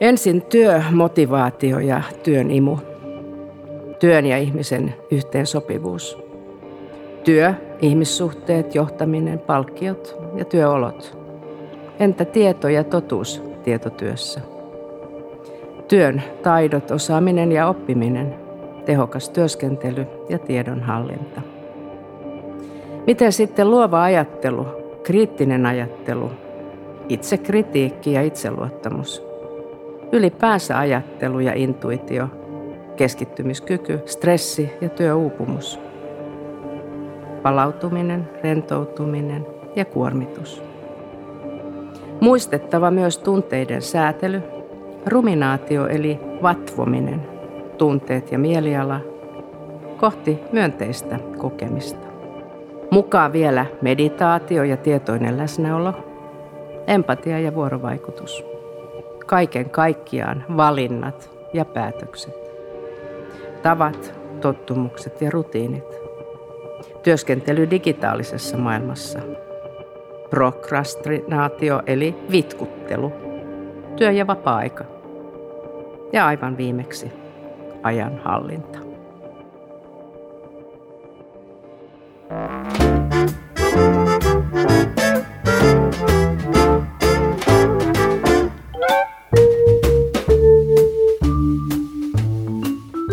Ensin työ, motivaatio ja työn imu. Työn ja ihmisen yhteensopivuus. Työ, ihmissuhteet, johtaminen, palkkiot ja työolot. Entä tieto ja totuus tietotyössä? Työn taidot, osaaminen ja oppiminen, tehokas työskentely ja tiedonhallinta. Miten sitten luova ajattelu, kriittinen ajattelu, itsekritiikki ja itseluottamus? Ylipäänsä ajattelu ja intuitio, keskittymiskyky, stressi ja työuupumus. Palautuminen, rentoutuminen ja kuormitus. Muistettava myös tunteiden säätely, ruminaatio eli vatvominen, tunteet ja mieliala kohti myönteistä kokemista. Mukaan vielä meditaatio ja tietoinen läsnäolo, empatia ja vuorovaikutus. Kaiken kaikkiaan valinnat ja päätökset. Tavat, tottumukset ja rutiinit. Työskentely digitaalisessa maailmassa. Prokrastinaatio eli vitkuttelu. Työ- ja vapaa-aika. Ja aivan viimeksi ajanhallinta.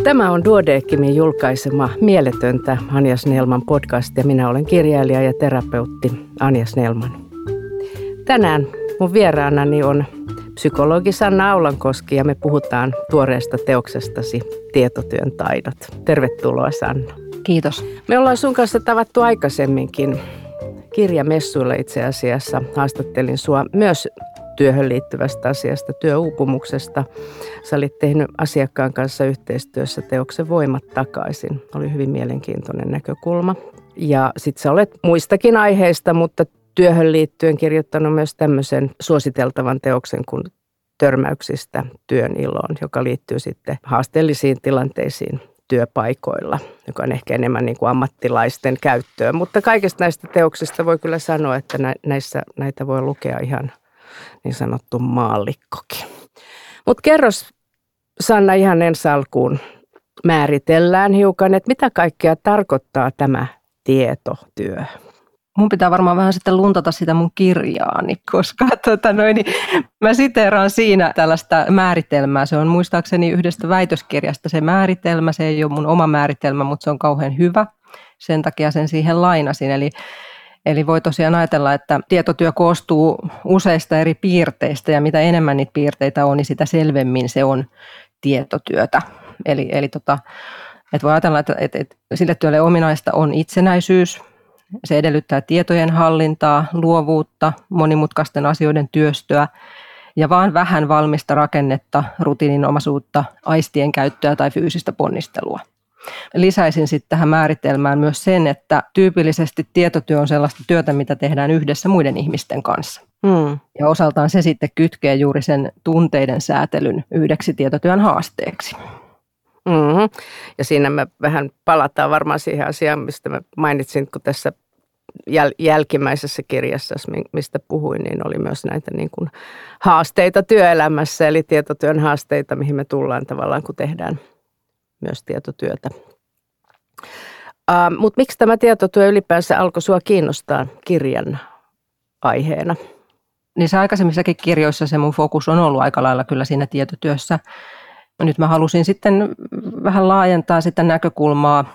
Tämä on Duodeckimin julkaisema Mieletöntä Anja Snellman podcast ja minä olen kirjailija ja terapeutti Anja Snellman. Tänään mun vieraanani on psykologi Sanna Aulankoski ja me puhutaan tuoreesta teoksestasi Tietotyön taidot. Tervetuloa Sanna. Kiitos. Me ollaan sun kanssa tavattu aikaisemminkin kirjamessuilla itse asiassa. Haastattelin sua myös työhön liittyvästä asiasta, työuupumuksesta. Sä olit tehnyt asiakkaan kanssa yhteistyössä teoksen Voimat takaisin. Oli hyvin mielenkiintoinen näkökulma. Ja sit sä olet muistakin aiheista, mutta työhön liittyen kirjoittanut myös tämmöisen suositeltavan teoksen kuin Törmäyksistä työn iloon, joka liittyy sitten haasteellisiin tilanteisiin työpaikoilla, joka on ehkä enemmän niin kuin ammattilaisten käyttöön. Mutta kaikista näistä teoksista voi kyllä sanoa, että näissä, näitä voi lukea ihan niin sanottu maallikkokin. Mutta kerros Sanna ihan ensi alkuun määritellään hiukan, että mitä kaikkea tarkoittaa tämä tietotyö? Mun pitää varmaan vähän sitten luntata sitä mun kirjaani, koska tota noin, niin mä siteeraan siinä tällaista määritelmää. Se on muistaakseni yhdestä väitöskirjasta se määritelmä. Se ei ole mun oma määritelmä, mutta se on kauhean hyvä. Sen takia sen siihen lainasin. Eli Eli voi tosiaan ajatella, että tietotyö koostuu useista eri piirteistä ja mitä enemmän niitä piirteitä on, niin sitä selvemmin se on tietotyötä. Eli, eli tota, että voi ajatella, että, että, että sille työlle ominaista on itsenäisyys, se edellyttää tietojen hallintaa, luovuutta, monimutkaisten asioiden työstöä ja vaan vähän valmista rakennetta, rutiininomaisuutta, aistien käyttöä tai fyysistä ponnistelua. Lisäisin sitten tähän määritelmään myös sen, että tyypillisesti tietotyö on sellaista työtä, mitä tehdään yhdessä muiden ihmisten kanssa. Hmm. Ja osaltaan se sitten kytkee juuri sen tunteiden säätelyn yhdeksi tietotyön haasteeksi. Mm-hmm. Ja siinä me vähän palataan varmaan siihen asiaan, mistä mä mainitsin, kun tässä jäl- jälkimmäisessä kirjassa, mistä puhuin, niin oli myös näitä niin kuin haasteita työelämässä, eli tietotyön haasteita, mihin me tullaan tavallaan, kun tehdään myös tietotyötä. Uh, Mutta miksi tämä tietotyö ylipäänsä alkoi sinua kiinnostaa kirjan aiheena? Niissä aikaisemmissakin kirjoissa se mun fokus on ollut aika lailla kyllä siinä tietotyössä. Nyt mä halusin sitten vähän laajentaa sitä näkökulmaa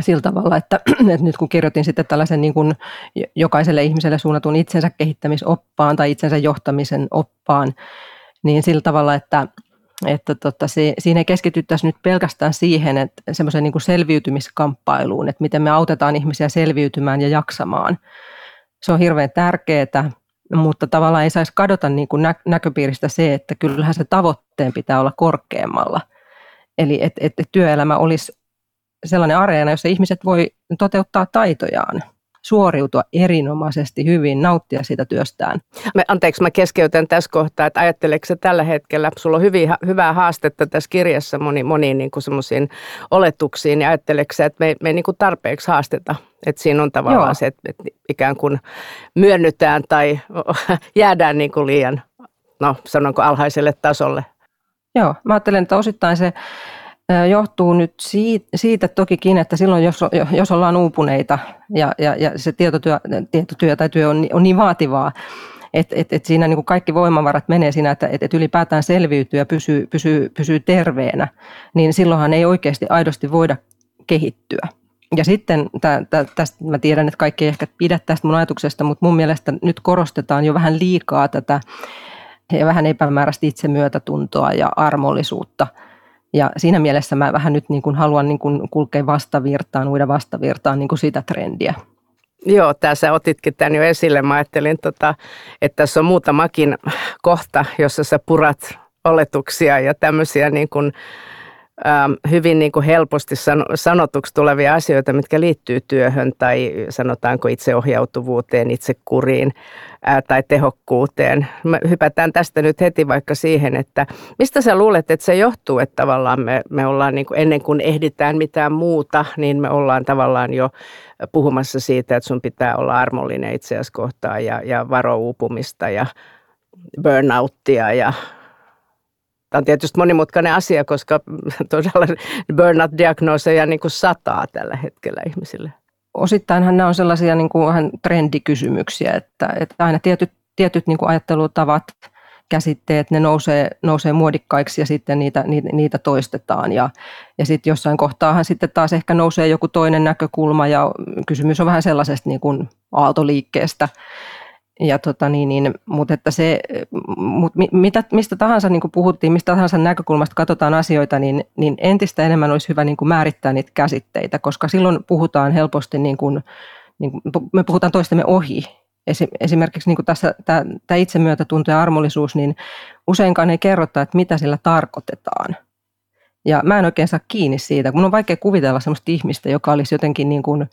sillä tavalla, että, että nyt kun kirjoitin sitten tällaisen niin kuin jokaiselle ihmiselle suunnatun itsensä kehittämisoppaan tai itsensä johtamisen oppaan, niin sillä tavalla, että että tota, se, siinä ei keskityttäisi nyt pelkästään siihen, että semmoisen niin selviytymiskamppailuun, että miten me autetaan ihmisiä selviytymään ja jaksamaan. Se on hirveän tärkeää, mutta tavallaan ei saisi kadota niin kuin nä- näköpiiristä se, että kyllähän se tavoitteen pitää olla korkeammalla. Eli että et, et työelämä olisi sellainen areena, jossa ihmiset voi toteuttaa taitojaan – suoriutua erinomaisesti hyvin, nauttia siitä työstään. Me, anteeksi, mä keskeytän tässä kohtaa, että ajatteleeko tällä hetkellä, sulla on hyvin, hyvää haastetta tässä kirjassa moni, moniin niin semmoisiin oletuksiin, ja ajatteleeko että me, me ei niin kuin tarpeeksi haasteta, että siinä on tavallaan Joo. se, että, että ikään kuin myönnytään tai jäädään niin kuin liian no sanonko alhaiselle tasolle? Joo, mä ajattelen, että osittain se johtuu nyt siitä, tokikin, että silloin jos, jos ollaan uupuneita ja, ja, ja se tietotyö, tietotyö tai työ on, on niin vaativaa, että et, et siinä niin kuin kaikki voimavarat menee siinä, että et, et ylipäätään selviytyy ja pysyy, pysyy, pysyy terveenä, niin silloinhan ei oikeasti aidosti voida kehittyä. Ja sitten tä, tä, tästä mä tiedän, että kaikki ei ehkä pidä tästä mun ajatuksesta, mutta mun mielestä nyt korostetaan jo vähän liikaa tätä ja vähän epämääräistä itsemyötätuntoa ja armollisuutta. Ja siinä mielessä mä vähän nyt niin kuin haluan niin kuin kulkea vastavirtaan, uida vastavirtaan niin kuin sitä trendiä. Joo, tässä otitkin tämän jo esille. Mä ajattelin, tota, että tässä on muutamakin kohta, jossa sä purat oletuksia ja tämmöisiä niin kuin hyvin niin kuin helposti sanotuksi tulevia asioita, mitkä liittyy työhön tai sanotaanko itseohjautuvuuteen, itsekuriin tai tehokkuuteen. Me hypätään tästä nyt heti vaikka siihen, että mistä sä luulet, että se johtuu, että tavallaan me, me ollaan niin kuin ennen kuin ehditään mitään muuta, niin me ollaan tavallaan jo puhumassa siitä, että sun pitää olla armollinen itseäsi kohtaan ja, ja varo uupumista ja burnouttia ja Tämä on tietysti monimutkainen asia, koska todella burnout-diagnooseja niin kuin sataa tällä hetkellä ihmisille. Osittainhan nämä on sellaisia niin kuin vähän trendikysymyksiä, että, että aina tietyt, tietyt niin kuin ajattelutavat, käsitteet, ne nousee, nousee muodikkaiksi ja sitten niitä, niitä, niitä toistetaan. Ja, ja sitten jossain kohtaahan sitten taas ehkä nousee joku toinen näkökulma ja kysymys on vähän sellaisesta niin kuin aaltoliikkeestä, ja tota niin, niin, mutta että se, mut mitä, mistä tahansa niin puhuttiin, mistä tahansa näkökulmasta katsotaan asioita, niin, niin entistä enemmän olisi hyvä niin kuin määrittää niitä käsitteitä, koska silloin puhutaan helposti, niin kuin, niin kuin, me puhutaan toistemme ohi. Esimerkiksi niin kuin tässä tämä, tämä itsemyötätunto ja armollisuus, niin useinkaan ei kerrota, että mitä sillä tarkoitetaan. Ja mä en oikein saa kiinni siitä, kun on vaikea kuvitella sellaista ihmistä, joka olisi jotenkin niin kuin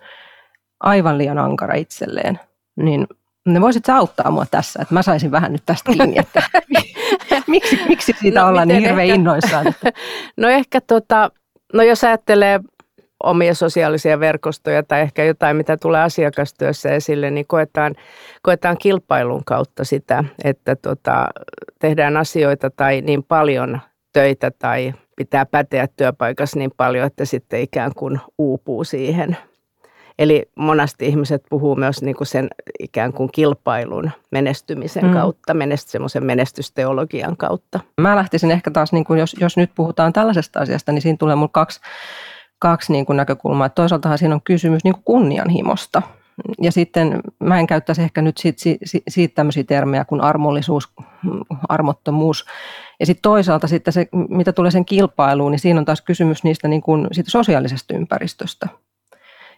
aivan liian ankara itselleen. Niin ne voisit auttaa mua tässä, että mä saisin vähän nyt tästä kiinni, että miksi, miksi siitä no, ollaan niin hirveän ehkä, innoissaan? Että... No ehkä tota, no jos ajattelee omia sosiaalisia verkostoja tai ehkä jotain, mitä tulee asiakastyössä esille, niin koetaan, koetaan kilpailun kautta sitä, että tota, tehdään asioita tai niin paljon töitä tai pitää päteä työpaikassa niin paljon, että sitten ikään kuin uupuu siihen – Eli monasti ihmiset puhuu myös niin kuin sen ikään kuin kilpailun menestymisen mm. kautta, menest, semmoisen menestysteologian kautta. Mä lähtisin ehkä taas, niin kuin jos, jos nyt puhutaan tällaisesta asiasta, niin siinä tulee mulle kaksi, kaksi niin kuin näkökulmaa. Toisaaltahan siinä on kysymys niin kuin kunnianhimosta. Ja sitten mä en käyttäisi ehkä nyt siitä, siitä, siitä tämmöisiä termejä kuin armollisuus, armottomuus. Ja sitten toisaalta sitten se, mitä tulee sen kilpailuun, niin siinä on taas kysymys niistä niin kuin siitä sosiaalisesta ympäristöstä.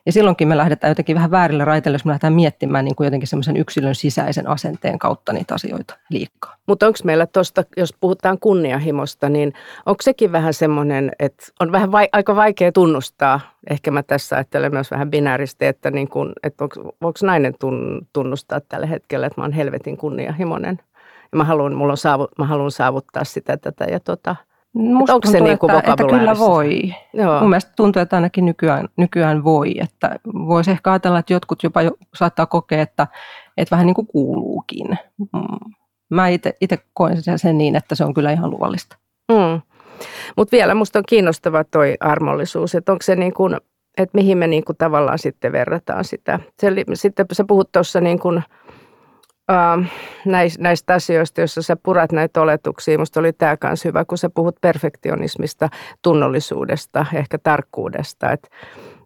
Ja silloinkin me lähdetään jotenkin vähän väärillä raiteilla, jos me lähdetään miettimään niin kuin jotenkin semmoisen yksilön sisäisen asenteen kautta niitä asioita liikaa. Mutta onko meillä tuosta, jos puhutaan kunnianhimosta, niin onko sekin vähän semmoinen, että on vähän vai, aika vaikea tunnustaa, ehkä mä tässä ajattelen myös vähän binäärisesti, että, niin kun, että onko, onko nainen tunnustaa tällä hetkellä, että mä oon helvetin kunnianhimoinen. Ja mä haluan, mulla on saavu, mä haluan saavuttaa sitä, tätä ja tota – Musta onko tuntuu, se niin kuin että, että kyllä voi. Joo. Mun mielestä tuntuu, että ainakin nykyään, nykyään voi. Että voisi ehkä ajatella, että jotkut jopa jo saattaa kokea, että, että vähän niin kuin kuuluukin. Mm. Mä itse koen sen niin, että se on kyllä ihan luvallista. Mm. Mutta vielä musta on kiinnostava toi armollisuus, että onko se niin kuin, että mihin me niin kuin tavallaan sitten verrataan sitä. Se, sitten sä puhut tuossa niin kuin – äh, näistä asioista, joissa sä purat näitä oletuksia. Minusta oli tämä myös hyvä, kun sä puhut perfektionismista, tunnollisuudesta, ehkä tarkkuudesta. Että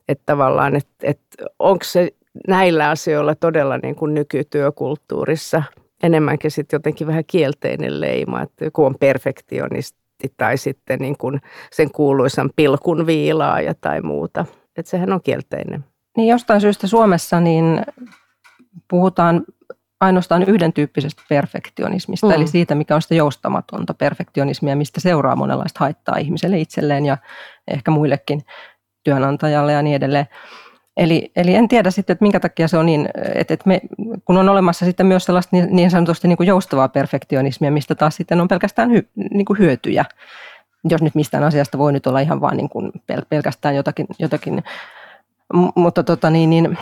et tavallaan, että et onko se näillä asioilla todella niin kuin nykytyökulttuurissa enemmänkin sitten jotenkin vähän kielteinen leima, että joku on perfektionisti tai sitten niin kuin sen kuuluisan pilkun viilaaja tai muuta. Että sehän on kielteinen. Niin jostain syystä Suomessa niin puhutaan ainoastaan yhden tyyppisestä perfektionismista, mm. eli siitä, mikä on sitä joustamatonta perfektionismia, mistä seuraa monenlaista haittaa ihmiselle itselleen ja ehkä muillekin työnantajalle ja niin edelleen. Eli, eli en tiedä sitten, että minkä takia se on niin, että, että me, kun on olemassa sitten myös sellaista niin, niin sanotusti niin kuin joustavaa perfektionismia, mistä taas sitten on pelkästään hy, niin kuin hyötyjä, jos nyt mistään asiasta voi nyt olla ihan vaan niin kuin pelkästään jotakin, jotakin. mutta tota niin, niin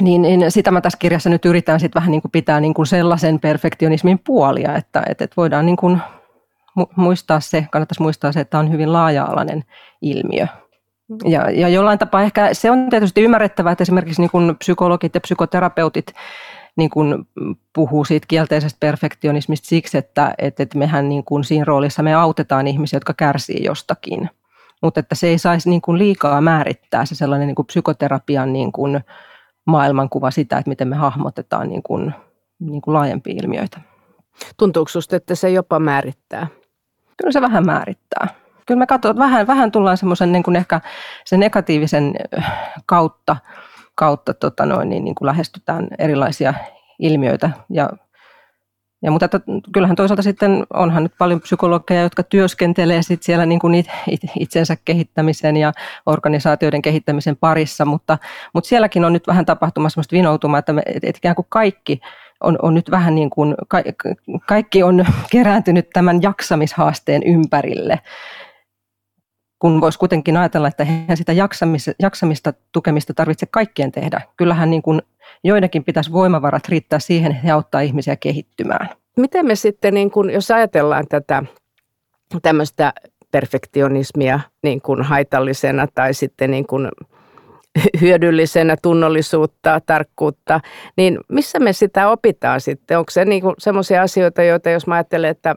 niin, niin sitä mä tässä kirjassa nyt yritän sit vähän niin kuin pitää niin kuin sellaisen perfektionismin puolia, että, että, että voidaan niin kuin muistaa se, kannattaisi muistaa se, että tämä on hyvin laaja-alainen ilmiö. Ja, ja jollain tapaa ehkä se on tietysti ymmärrettävää, että esimerkiksi niin kuin psykologit ja psykoterapeutit niin kuin puhuu siitä kielteisestä perfektionismista siksi, että, että, että mehän niin kuin siinä roolissa me autetaan ihmisiä, jotka kärsii jostakin. Mutta että se ei saisi niin kuin liikaa määrittää se sellainen niin kuin psykoterapian niin kuin maailmankuva sitä, että miten me hahmotetaan niin kuin, niin kuin laajempia ilmiöitä. Tuntuuko sinusta, että se jopa määrittää? Kyllä se vähän määrittää. Kyllä me katsotaan, vähän, vähän tullaan semmoisen niin kuin ehkä sen negatiivisen kautta, kautta tota noin, niin, niin kuin lähestytään erilaisia ilmiöitä ja ja, mutta että kyllähän toisaalta sitten onhan nyt paljon psykologeja, jotka työskentelee sit siellä niin kuin itsensä kehittämisen ja organisaatioiden kehittämisen parissa, mutta, mutta sielläkin on nyt vähän tapahtumassa sellaista vinoutumaa, että, me, että ikään kuin kaikki on, on nyt vähän niin kuin, ka, kaikki on kerääntynyt tämän jaksamishaasteen ympärille kun voisi kuitenkin ajatella, että eihän sitä jaksamista, jaksamista tukemista tarvitse kaikkien tehdä. Kyllähän niin kuin joidenkin pitäisi voimavarat riittää siihen, että he auttaa ihmisiä kehittymään. Miten me sitten, niin kuin, jos ajatellaan tätä tämmöistä perfektionismia niin kuin haitallisena tai sitten niin kuin hyödyllisenä tunnollisuutta, tarkkuutta, niin missä me sitä opitaan sitten? Onko se niin semmoisia asioita, joita jos mä ajattelen, että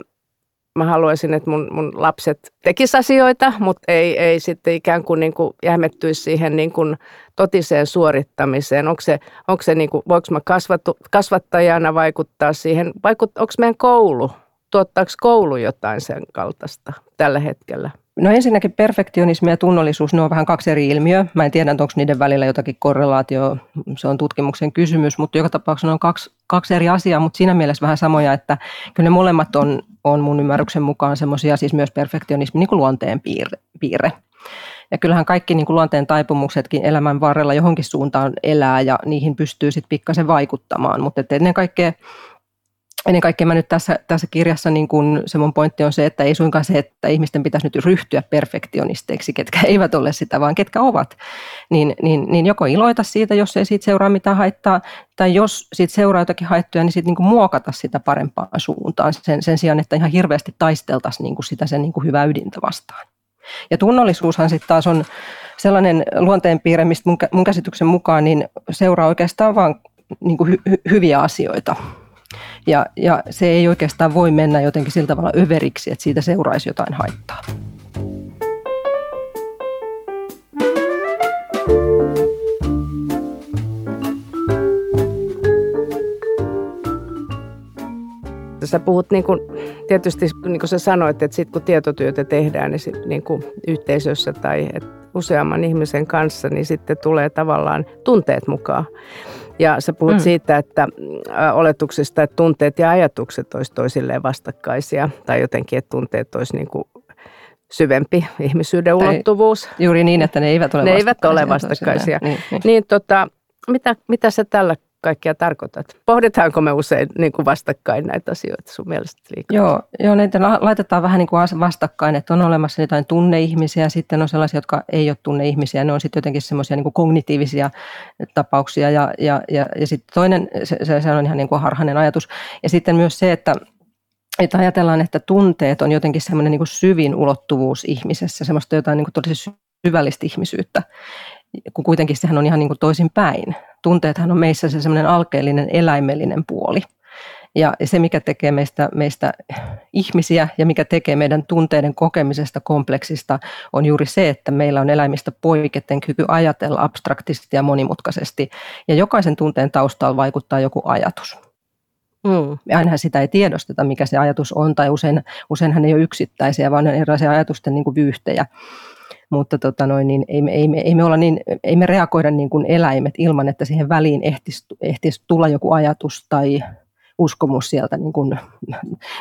mä haluaisin, että mun, mun lapset tekis asioita, mutta ei, ei sitten ikään kuin, niin kuin jähmettyisi siihen niin kuin totiseen suorittamiseen. Onko se, onko se niin kuin, voiko mä kasvattu, kasvattajana vaikuttaa siihen, vaikut, onko meidän koulu, tuottaako koulu jotain sen kaltaista tällä hetkellä? No ensinnäkin perfektionismi ja tunnollisuus, ne on vähän kaksi eri ilmiöä. Mä en tiedä, onko niiden välillä jotakin korrelaatio, se on tutkimuksen kysymys, mutta joka tapauksessa ne on kaksi, kaksi eri asiaa, mutta siinä mielessä vähän samoja, että kyllä ne molemmat on, on mun ymmärryksen mukaan semmoisia, siis myös perfektionismi niin luonteen piirre. piirre. Ja kyllähän kaikki niin kuin luonteen taipumuksetkin elämän varrella johonkin suuntaan elää ja niihin pystyy sitten pikkasen vaikuttamaan, mutta ennen kaikkea ennen kaikkea mä nyt tässä, tässä kirjassa niin kun se mun pointti on se, että ei suinkaan se, että ihmisten pitäisi nyt ryhtyä perfektionisteiksi, ketkä eivät ole sitä, vaan ketkä ovat. Niin, niin, niin joko iloita siitä, jos ei siitä seuraa mitään haittaa, tai jos siitä seuraa jotakin haittoja, niin sitten niin muokata sitä parempaan suuntaan sen, sen sijaan, että ihan hirveästi taisteltaisiin niin sitä sen niin hyvää ydintä vastaan. Ja tunnollisuushan sitten taas on sellainen luonteenpiirre, mistä mun, mun käsityksen mukaan niin seuraa oikeastaan vain niin hy, hyviä asioita ja, ja se ei oikeastaan voi mennä jotenkin sillä tavalla överiksi, että siitä seuraisi jotain haittaa. Sä puhut niin kuin, tietysti, niin kuin sä sanoit, että sit kun tietotyötä tehdään niin, sit, niin kuin yhteisössä tai et useamman ihmisen kanssa, niin sitten tulee tavallaan tunteet mukaan. Ja sä puhut mm. siitä, että äh, oletuksesta, että tunteet ja ajatukset olisi toisilleen vastakkaisia tai jotenkin, että tunteet olisi niin kuin syvempi ihmisyyden tai ulottuvuus. Juuri niin, että ne eivät ole ne vastakkaisia. Eivät ole vastakkaisia. Niin, niin. niin tota, mitä, mitä sä tällä kaikkia tarkoitat? Pohditaanko me usein niin kuin vastakkain näitä asioita sun mielestä liikaa? Joo, joo näitä laitetaan vähän niin kuin vastakkain, että on olemassa jotain tunneihmisiä, sitten on sellaisia, jotka ei ole tunneihmisiä, ne on sitten jotenkin semmoisia niin kognitiivisia tapauksia ja, ja, ja, ja sitten toinen, se, se on ihan niin kuin harhainen ajatus. Ja sitten myös se, että että ajatellaan, että tunteet on jotenkin semmoinen niin syvin ulottuvuus ihmisessä, semmoista jotain niin kuin tosi syvällistä ihmisyyttä, kun kuitenkin sehän on ihan niin kuin toisin päin tunteethan on meissä se semmoinen alkeellinen eläimellinen puoli. Ja se, mikä tekee meistä, meistä ihmisiä ja mikä tekee meidän tunteiden kokemisesta kompleksista, on juuri se, että meillä on eläimistä poiketen kyky ajatella abstraktisesti ja monimutkaisesti. Ja jokaisen tunteen taustalla vaikuttaa joku ajatus. Mm. Ainahan sitä ei tiedosteta, mikä se ajatus on, tai usein, useinhan ei ole yksittäisiä, vaan on erilaisia ajatusten niin kuin vyyhtejä mutta tota noin, niin ei, me, ei, me, ei, me olla niin, ei me reagoida niin kuin eläimet ilman, että siihen väliin ehtisi, ehtisi tulla joku ajatus tai uskomus sieltä niin kuin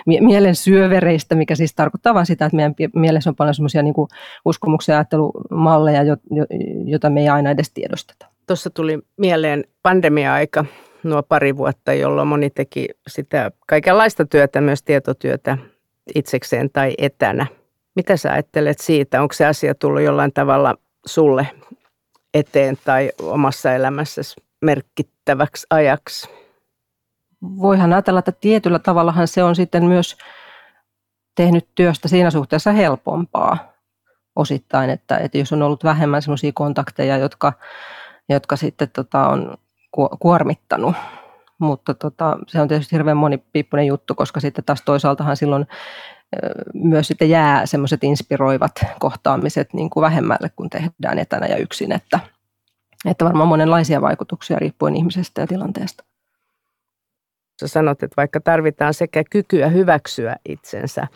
mielen syövereistä, mikä siis tarkoittaa vain sitä, että meidän mielessä on paljon semmoisia niin uskomuksia ja ajattelumalleja, joita me ei aina edes tiedosteta. Tuossa tuli mieleen pandemia-aika, nuo pari vuotta, jolloin moni teki sitä kaikenlaista työtä, myös tietotyötä itsekseen tai etänä – mitä sä ajattelet siitä? Onko se asia tullut jollain tavalla sulle eteen tai omassa elämässäsi merkki, riittäväksi ajaksi? Voihan ajatella, että tietyllä tavallahan se on sitten myös tehnyt työstä siinä suhteessa helpompaa osittain, että, että jos on ollut vähemmän sellaisia kontakteja, jotka, jotka sitten tota, on kuormittanut. Mutta tota, se on tietysti hirveän monipiippunen juttu, koska sitten taas toisaaltahan silloin myös sitten jää semmoiset inspiroivat kohtaamiset niin kuin vähemmälle, kun tehdään etänä ja yksin, että, että varmaan monenlaisia vaikutuksia riippuen ihmisestä ja tilanteesta. Sä sanot, että vaikka tarvitaan sekä kykyä hyväksyä itsensä,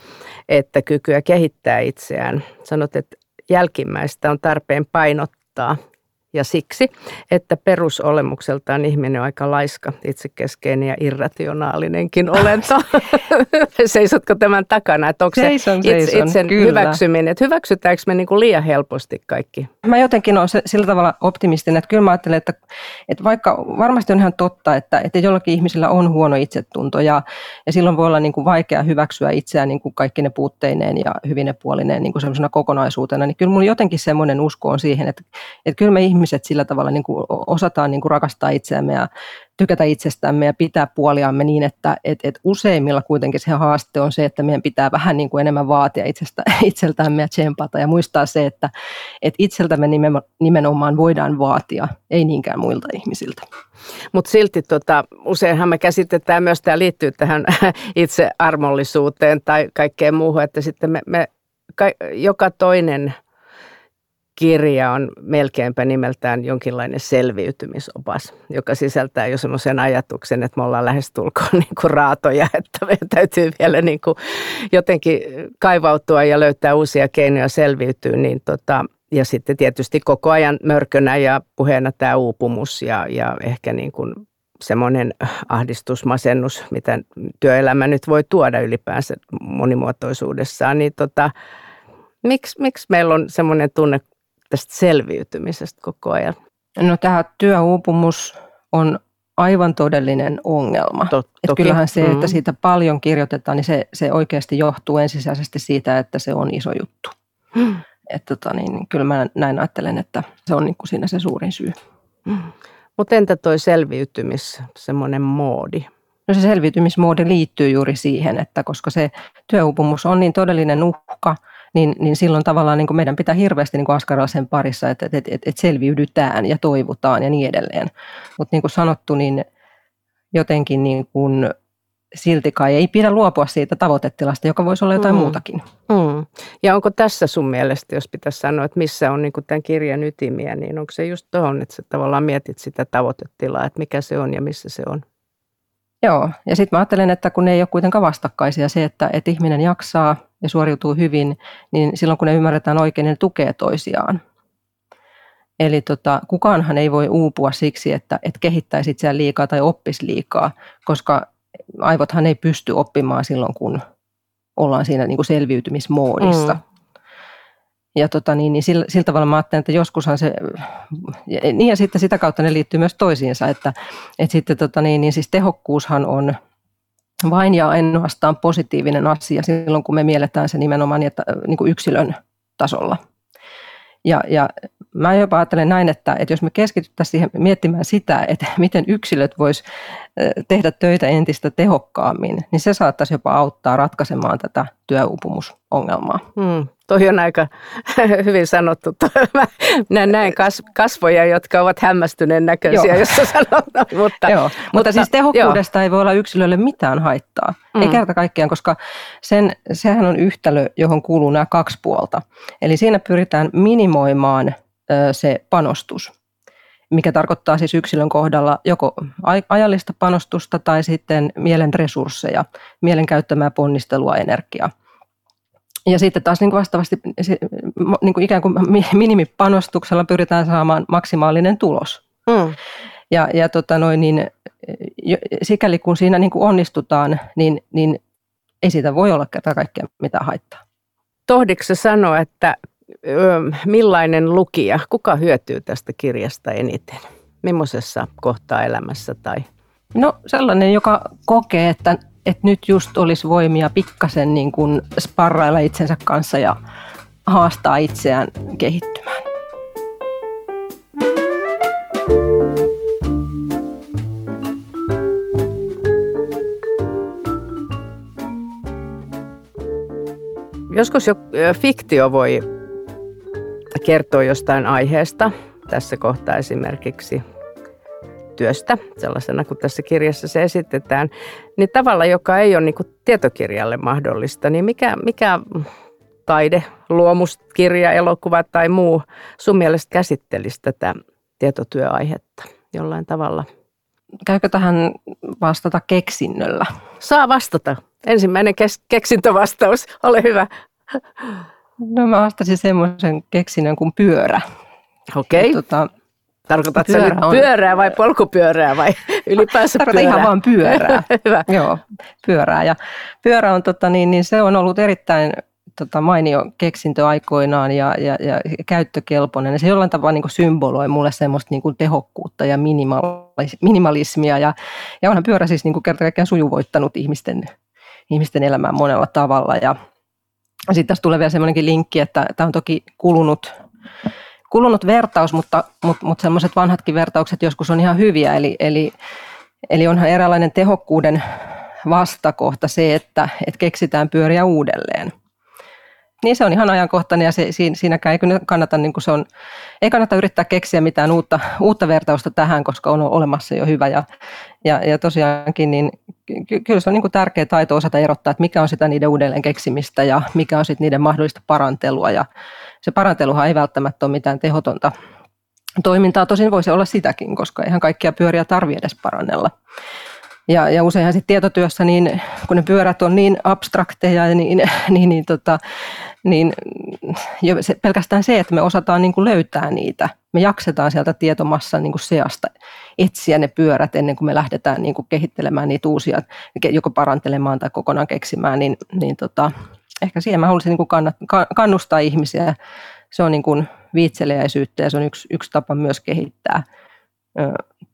että kykyä kehittää itseään. Sanot, että jälkimmäistä on tarpeen painottaa ja siksi, että perusolemukseltaan ihminen on aika laiska, itsekeskeinen ja irrationaalinenkin olento. Seisotko tämän takana, että onko seison, se itse, seison, itsen kyllä. hyväksyminen, että hyväksytäänkö me niin kuin liian helposti kaikki? Mä jotenkin olen sillä tavalla optimistinen, että kyllä mä ajattelen, että, että vaikka varmasti on ihan totta, että, että jollakin ihmisillä on huono itsetunto ja, ja silloin voi olla niin kuin vaikea hyväksyä itseään niin kuin kaikki ne puutteineen ja hyvine puolineen niin kuin kokonaisuutena, niin kyllä mulla jotenkin semmoinen usko on siihen, että, että kyllä me ihmiset ihmiset sillä tavalla niin kuin osataan niin kuin rakastaa itseämme ja tykätä itsestämme ja pitää puoliamme niin, että et, et useimmilla kuitenkin se haaste on se, että meidän pitää vähän niin kuin enemmän vaatia itsestä, itseltämme ja tsempata ja muistaa se, että et itseltämme nimenomaan voidaan vaatia, ei niinkään muilta ihmisiltä. Mutta silti tota, useinhan me käsitetään myös, tämä liittyy tähän itsearmollisuuteen tai kaikkeen muuhun, että sitten me, me ka, joka toinen – kirja on melkeinpä nimeltään jonkinlainen selviytymisopas, joka sisältää jo semmoisen ajatuksen, että me ollaan lähestulkoon niin kuin raatoja, että meidän täytyy vielä niin kuin jotenkin kaivautua ja löytää uusia keinoja selviytyä. Niin tota, ja sitten tietysti koko ajan mörkönä ja puheena tämä uupumus ja, ja ehkä niin kuin semmoinen ahdistusmasennus, mitä työelämä nyt voi tuoda ylipäänsä monimuotoisuudessaan, niin tota, miksi, miksi meillä on semmoinen tunne tästä selviytymisestä koko ajan? No tämä työuupumus on aivan todellinen ongelma. To, Et kyllähän se, että mm. siitä paljon kirjoitetaan, niin se, se oikeasti johtuu ensisijaisesti siitä, että se on iso juttu. Mm. Että tota, niin, niin, kyllä mä näin ajattelen, että se on niin kuin siinä se suurin syy. Mm. Mutta entä toi selviytymis, semmoinen moodi? No se selviytymismoodi liittyy juuri siihen, että koska se työuupumus on niin todellinen uhka – niin, niin silloin tavallaan niin kuin meidän pitää hirveästi niin kuin askarella sen parissa, että, että, että, että selviydytään ja toivutaan ja niin edelleen. Mutta niin kuin sanottu, niin jotenkin niin kuin silti kai ei pidä luopua siitä tavoitetilasta, joka voisi olla jotain mm. muutakin. Mm. Ja onko tässä sun mielestä, jos pitäisi sanoa, että missä on niin tämän kirjan ytimiä, niin onko se just tuohon, että sä tavallaan mietit sitä tavoitetilaa, että mikä se on ja missä se on? Joo, ja sitten mä ajattelen, että kun ne ei ole kuitenkaan vastakkaisia, se, että, että ihminen jaksaa ja suoriutuu hyvin, niin silloin kun ne ymmärretään oikein, niin ne tukee toisiaan. Eli tota, kukaanhan ei voi uupua siksi, että, että kehittäisi itseään liikaa tai oppisi liikaa, koska aivothan ei pysty oppimaan silloin, kun ollaan siinä niin kuin selviytymismoodissa. Mm ja tota, niin, niin sillä, sillä tavalla mä ajattelen, että joskushan se, ja, niin ja sitten sitä kautta ne liittyy myös toisiinsa, että, että sitten tota, niin, niin siis tehokkuushan on vain ja ainoastaan positiivinen asia silloin, kun me mielletään se nimenomaan niin kuin yksilön tasolla. Ja, ja mä jopa ajattelen näin, että, että jos me keskityttäisiin siihen miettimään sitä, että miten yksilöt vois tehdä töitä entistä tehokkaammin, niin se saattaisi jopa auttaa ratkaisemaan tätä työuupumusongelmaa. Hmm, toi on aika hyvin sanottu. Mä näen kasvoja, jotka ovat hämmästyneen näköisiä, Joo. jos sanot. Mutta, Joo. mutta, mutta siis tehokkuudesta jo. ei voi olla yksilölle mitään haittaa. Mm. Ei kerta kaikkiaan, koska sen, sehän on yhtälö, johon kuuluu nämä kaksi puolta. Eli siinä pyritään minimoimaan se panostus mikä tarkoittaa siis yksilön kohdalla joko ajallista panostusta tai sitten mielen resursseja, mielen käyttämää ponnistelua, energiaa. Ja sitten taas niin kuin vastaavasti niin kuin ikään kuin minimipanostuksella pyritään saamaan maksimaalinen tulos. Mm. Ja, ja tota noin, niin, sikäli kun siinä niin kuin onnistutaan, niin, niin ei siitä voi olla kerta kaikkea mitään haittaa. Tohdiko sanoa, että millainen lukija, kuka hyötyy tästä kirjasta eniten? Millaisessa kohtaa elämässä tai? No sellainen, joka kokee, että, että nyt just olisi voimia pikkasen niin kuin sparrailla itsensä kanssa ja haastaa itseään kehittymään. Joskus jo fiktio voi kertoa jostain aiheesta, tässä kohtaa esimerkiksi työstä, sellaisena kuin tässä kirjassa se esitetään, niin tavalla, joka ei ole niin kuin tietokirjalle mahdollista, niin mikä, mikä taide, luomuskirja, elokuva tai muu sun mielestä käsittelisi tätä tietotyöaihetta jollain tavalla? Käykö tähän vastata keksinnöllä? Saa vastata. Ensimmäinen kes- keksintövastaus. Ole hyvä. No mä vastasin semmoisen keksinnön kuin pyörä. Okei. Okay. Tota, Tarkoitatko pyörä nyt on... pyörää vai polkupyörää vai ylipäänsä pyörää? ihan vaan pyörää. Hyvä. Joo, pyörää. Ja pyörä on, tota, niin, niin se on ollut erittäin tota, mainio keksintö aikoinaan ja, ja, ja käyttökelpoinen. Ja se jollain tavalla niin symboloi mulle semmoista niin kuin tehokkuutta ja minimalis, minimalismia. Ja, ja onhan pyörä siis niin kuin kerta kaikkiaan sujuvoittanut ihmisten, ihmisten elämää monella tavalla. Ja sitten tässä tulee vielä semmoinenkin linkki, että tämä on toki kulunut kulunut vertaus, mutta, mutta, mutta sellaiset vanhatkin vertaukset joskus on ihan hyviä. Eli, eli, eli onhan eräänlainen tehokkuuden vastakohta se, että, että keksitään pyöriä uudelleen. Niin se on ihan ajankohtainen ja se, siinäkään ei kannata, niin se on, ei kannata yrittää keksiä mitään uutta, uutta vertausta tähän, koska on olemassa jo hyvä. Ja, ja, ja tosiaankin niin ky, kyllä se on niin tärkeä taito osata erottaa, että mikä on sitä niiden uudelleen keksimistä ja mikä on sitten niiden mahdollista parantelua. Ja se paranteluhan ei välttämättä ole mitään tehotonta toimintaa, tosin voisi olla sitäkin, koska eihän kaikkia pyöriä tarvitse edes parannella. Ja, ja useinhan sitten tietotyössä, niin, kun ne pyörät on niin abstrakteja, niin, niin, niin, tota, niin jo se, pelkästään se, että me osataan niin kuin löytää niitä, me jaksetaan sieltä tietomassan niin kuin seasta etsiä ne pyörät ennen kuin me lähdetään niin kuin kehittelemään niitä uusia, joko parantelemaan tai kokonaan keksimään, niin, niin tota, ehkä siihen mä haluaisin niin kuin kannat, kannustaa ihmisiä. Se on niin kuin viitseliäisyyttä ja se on yksi, yksi tapa myös kehittää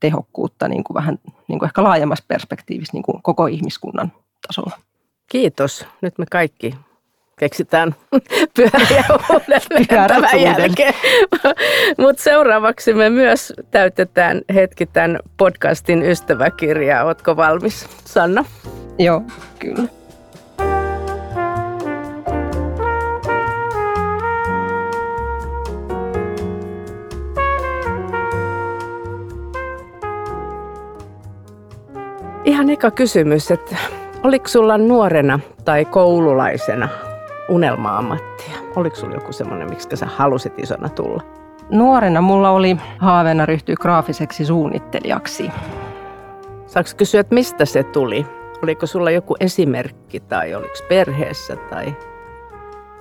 tehokkuutta niin kuin vähän niin kuin ehkä laajemmassa perspektiivissä niin kuin koko ihmiskunnan tasolla. Kiitos. Nyt me kaikki keksitään pyöriä uudelleen tämän jälkeen. Mutta seuraavaksi me myös täytetään hetki tämän podcastin ystäväkirjaa. Ootko valmis, Sanna? Joo, kyllä. Ihan eka kysymys, että oliko sulla nuorena tai koululaisena unelma-ammattia? Oliko sulla joku semmoinen, miksi sä halusit isona tulla? Nuorena mulla oli haaveena ryhtyä graafiseksi suunnittelijaksi. Saanko kysyä, että mistä se tuli? Oliko sulla joku esimerkki tai oliko perheessä tai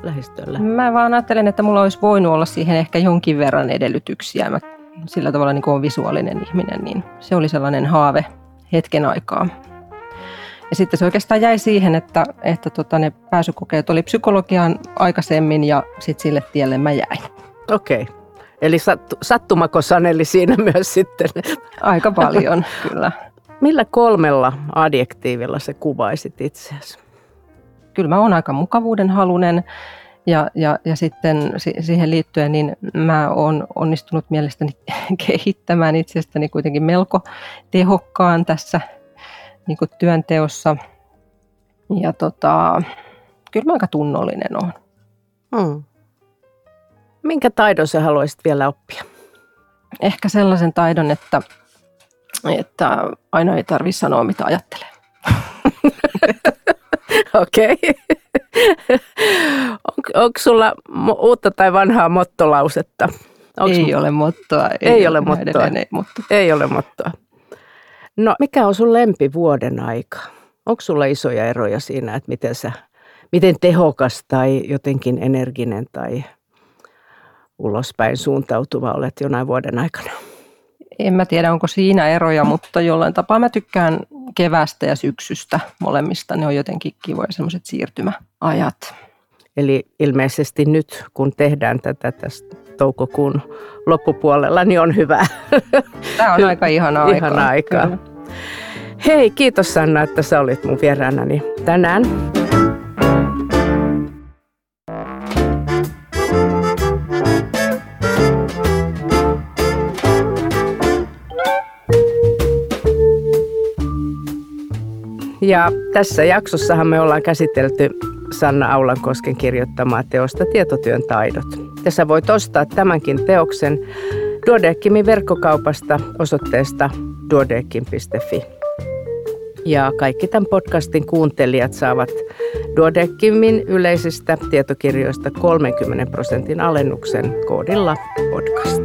lähistöllä? Mä vaan ajattelen, että mulla olisi voinut olla siihen ehkä jonkin verran edellytyksiä. Mä sillä tavalla niin kuin visuaalinen ihminen, niin se oli sellainen haave hetken aikaa. Ja sitten se oikeastaan jäi siihen, että, että tota, ne pääsykokeet oli psykologiaan aikaisemmin ja sitten sille tielle mä jäin. Okei. Okay. Eli sattu, sattumako saneli siinä myös sitten? Aika paljon, kyllä. Millä kolmella adjektiivilla se kuvaisit itseäsi? Kyllä mä oon aika mukavuuden halunen ja, ja, ja sitten siihen liittyen niin mä oon onnistunut mielestäni kehittämään itsestäni kuitenkin melko tehokkaan tässä niin kuin työnteossa. Ja tota, kyllä mä aika tunnollinen oon. Hmm. Minkä taidon sä haluaisit vielä oppia? Ehkä sellaisen taidon, että, että aina ei tarvitse sanoa, mitä ajattelee. Okei. On, onko sulla uutta tai vanhaa mottolausetta? Onks ei ole mottoa. Ei, ei ole mottoa. Ei, motto. ei ole mottoa. No mikä on sun lempivuoden aika? Onko sulla isoja eroja siinä, että miten, sä, miten tehokas tai jotenkin energinen tai ulospäin suuntautuva olet jonain vuoden aikana? En mä tiedä, onko siinä eroja, mutta jollain tapaa mä tykkään kevästä ja syksystä molemmista. Ne on jotenkin kivoja semmoiset siirtymäajat. Eli ilmeisesti nyt, kun tehdään tätä tästä toukokuun loppupuolella, niin on hyvä. Tämä on aika ihana aika. Ihana aika. Hei, kiitos Sanna, että sä olit mun vieraanani tänään. Ja tässä jaksossahan me ollaan käsitelty Sanna Aulankosken kirjoittamaa teosta Tietotyön taidot. Tässä voit ostaa tämänkin teoksen Duodeckimin verkkokaupasta osoitteesta duodeckim.fi. Ja kaikki tämän podcastin kuuntelijat saavat Duodeckimin yleisistä tietokirjoista 30 prosentin alennuksen koodilla podcast.